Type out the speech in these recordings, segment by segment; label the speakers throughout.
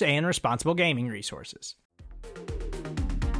Speaker 1: and responsible gaming resources.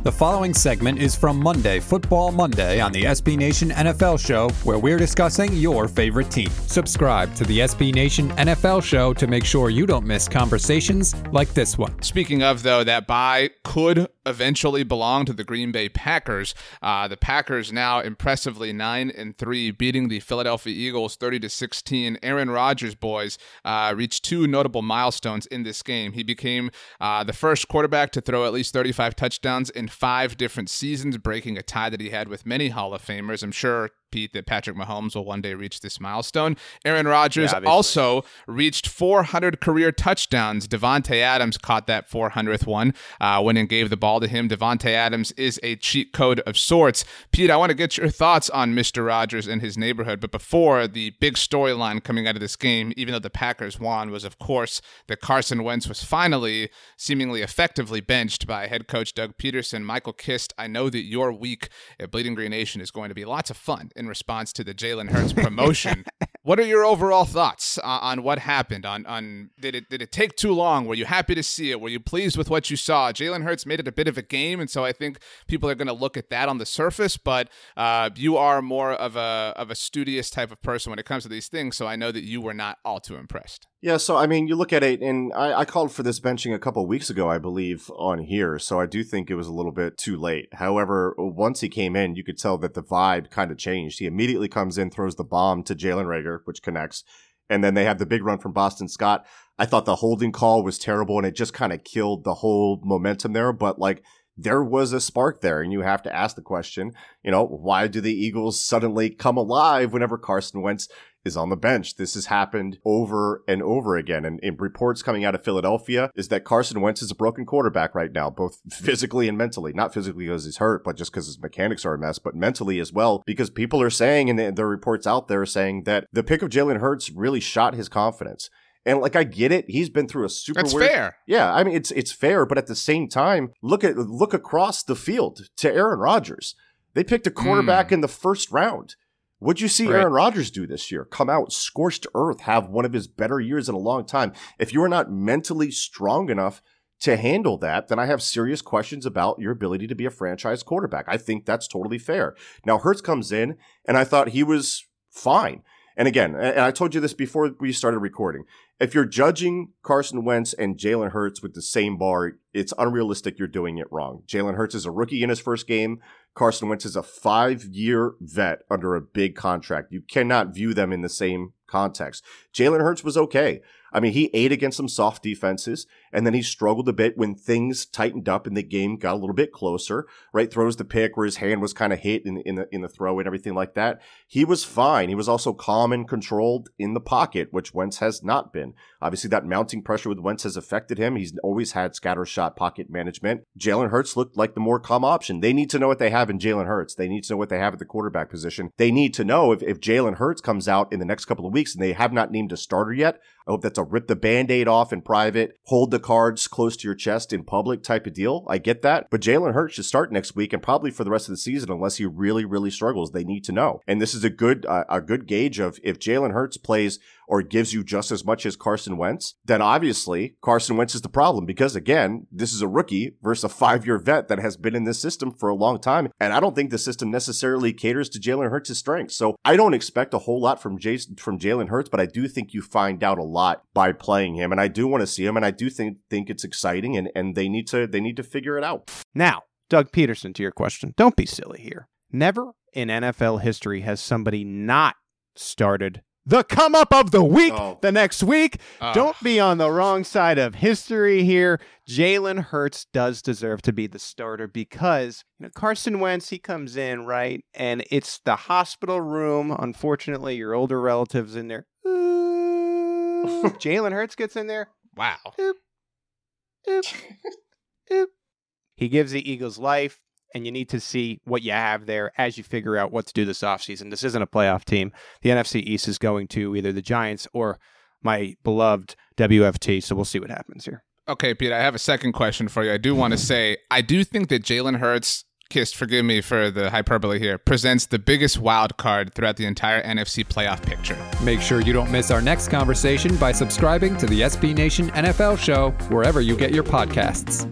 Speaker 2: The following segment is from Monday, Football Monday, on the SB Nation NFL Show, where we're discussing your favorite team. Subscribe to the SB Nation NFL Show to make sure you don't miss conversations like this one.
Speaker 3: Speaking of, though, that bye could eventually belong to the Green Bay Packers. Uh, the Packers now impressively nine and three, beating the Philadelphia Eagles thirty to sixteen. Aaron Rodgers boys uh, reached two notable milestones in this game. He became uh, the first quarterback to throw at least thirty-five touchdowns in five different seasons, breaking a tie that he had with many Hall of Famers. I'm sure Pete, that Patrick Mahomes will one day reach this milestone. Aaron Rodgers
Speaker 4: Yeah,
Speaker 3: also reached 400 career touchdowns. Davante Adams caught that 400th one uh, when and gave the ball to him. Davante Adams is a cheat code of sorts. Pete, I want to get your thoughts on Mr. Rodgers and his neighborhood. But before, the big storyline coming out of this game, even though the Packers won, was of course that Carson Wentz was finally, seemingly effectively benched by head coach Doug Pederson. Michael Kist, I know that your week at Bleeding Green Nation is going to be lots of fun in response to the Jalen Hurts promotion. what are your overall thoughts uh, on what happened? On on did it did it take too long? Were you happy to see it? Were you pleased with what you saw? Jalen Hurts made it a bit of a game, and so I think people are going to look at that on the surface. But uh, you are more of a of a studious type of person when it comes to these things, so I know that you were not all too impressed.
Speaker 4: Yeah, so I mean, you look at it, and I, I called for this benching a couple weeks ago, I believe, on here. So I do think it was a little bit too late. However, once he came in, you could tell that the vibe kind of changed. He immediately comes in, throws the bomb to Jalen Reagor, which connects, and then they have the big run from Boston Scott. I thought the holding call was terrible, and it just kind of killed the whole momentum there. But like, there was a spark there, and you have to ask the question, you know, why do the Eagles suddenly come alive whenever Carson Wentz is on the bench. This has happened over and over again. And, and reports coming out of Philadelphia is that Carson Wentz is a broken quarterback right now, both physically and mentally. Not physically because he's hurt, but just because his mechanics are a mess, but mentally as well, because people are saying, and the, reports out there saying that the pick of Jalen Hurts really shot his confidence. And like I get it, he's been through a super
Speaker 3: That's
Speaker 4: weird
Speaker 3: fair.
Speaker 4: yeah, I mean it's it's fair, but at the same time, look at look across the field to Aaron Rodgers. They picked a hmm. quarterback in the first round. What'd you see
Speaker 3: Right.
Speaker 4: Aaron Rodgers do this year? Come out scorched earth, have one of his better years in a long time. If you are not mentally strong enough to handle that, then I have serious questions about your ability to be a franchise quarterback. I think that's totally fair. Now Hurts comes in, and I thought he was fine. And again, and I told you this before we started recording. If you're judging Carson Wentz and Jalen Hurts with the same bar, it's unrealistic. You're doing it wrong. Jalen Hurts is a rookie in his first game. Carson Wentz is a five year vet under a big contract. You cannot view them in the same context. Jalen Hurts was okay. I mean, he ate against some soft defenses, and then he struggled a bit when things tightened up and the game got a little bit closer. Right, throws the pick where his hand was kind of hit in, in the in the throw and everything like that. He was fine. He was also calm and controlled in the pocket, which Wentz has not been. Obviously, that mounting pressure with Wentz has affected him. He's always had scatter shot pocket management. Jalen Hurts looked like the more calm option. They need to know what they have in Jalen Hurts. They need to know what they have at the quarterback position. They need to know if, if Jalen Hurts comes out in the next couple of weeks and they have not named a starter yet. I hope that's a rip the band aid off in private, hold the cards close to your chest in public type of deal. I get that. But Jalen Hurts should start next week and probably for the rest of the season unless he really, really struggles. They need to know. And this is a good, uh, a good gauge of if Jalen Hurts plays or gives you just as much as Carson Wentz, then obviously Carson Wentz is the problem because again, this is a rookie versus a five year vet that has been in this system for a long time. And I don't think the system necessarily caters to Jalen Hurts' strengths. So I don't expect a whole lot from Jason, from Jalen Hurts, but I do think you find out a lot by playing him. And I do want to see him. And I do think, think it's exciting and, and they need to, they need to figure it out.
Speaker 5: Now, Doug Pederson, to your question, don't be silly here. Never in NFL history has somebody not started the come up of the week
Speaker 4: Oh.
Speaker 5: the next week.
Speaker 3: Ah.
Speaker 5: Don't be on the wrong side of history here. Jalen Hurts does deserve to be the starter because you know, Carson Wentz, he comes in, right? And it's the hospital room. Unfortunately, your older relatives in there. Jalen Hurts gets in there.
Speaker 3: Wow. Oop, oop, oop.
Speaker 5: He gives the Eagles life, and you need to see what you have there as you figure out what to do this offseason. This isn't a playoff team. The NFC East is going to either the Giants or my beloved WFT, so we'll see what happens here.
Speaker 3: Okay, Pete, I have a second question for you. I do want to say I do think that Jalen Hurts, Kist, forgive me for the hyperbole here, presents the biggest wild card throughout the entire NFC playoff picture.
Speaker 2: Make sure you don't miss our next conversation by subscribing to the SB Nation NFL show wherever you get your podcasts.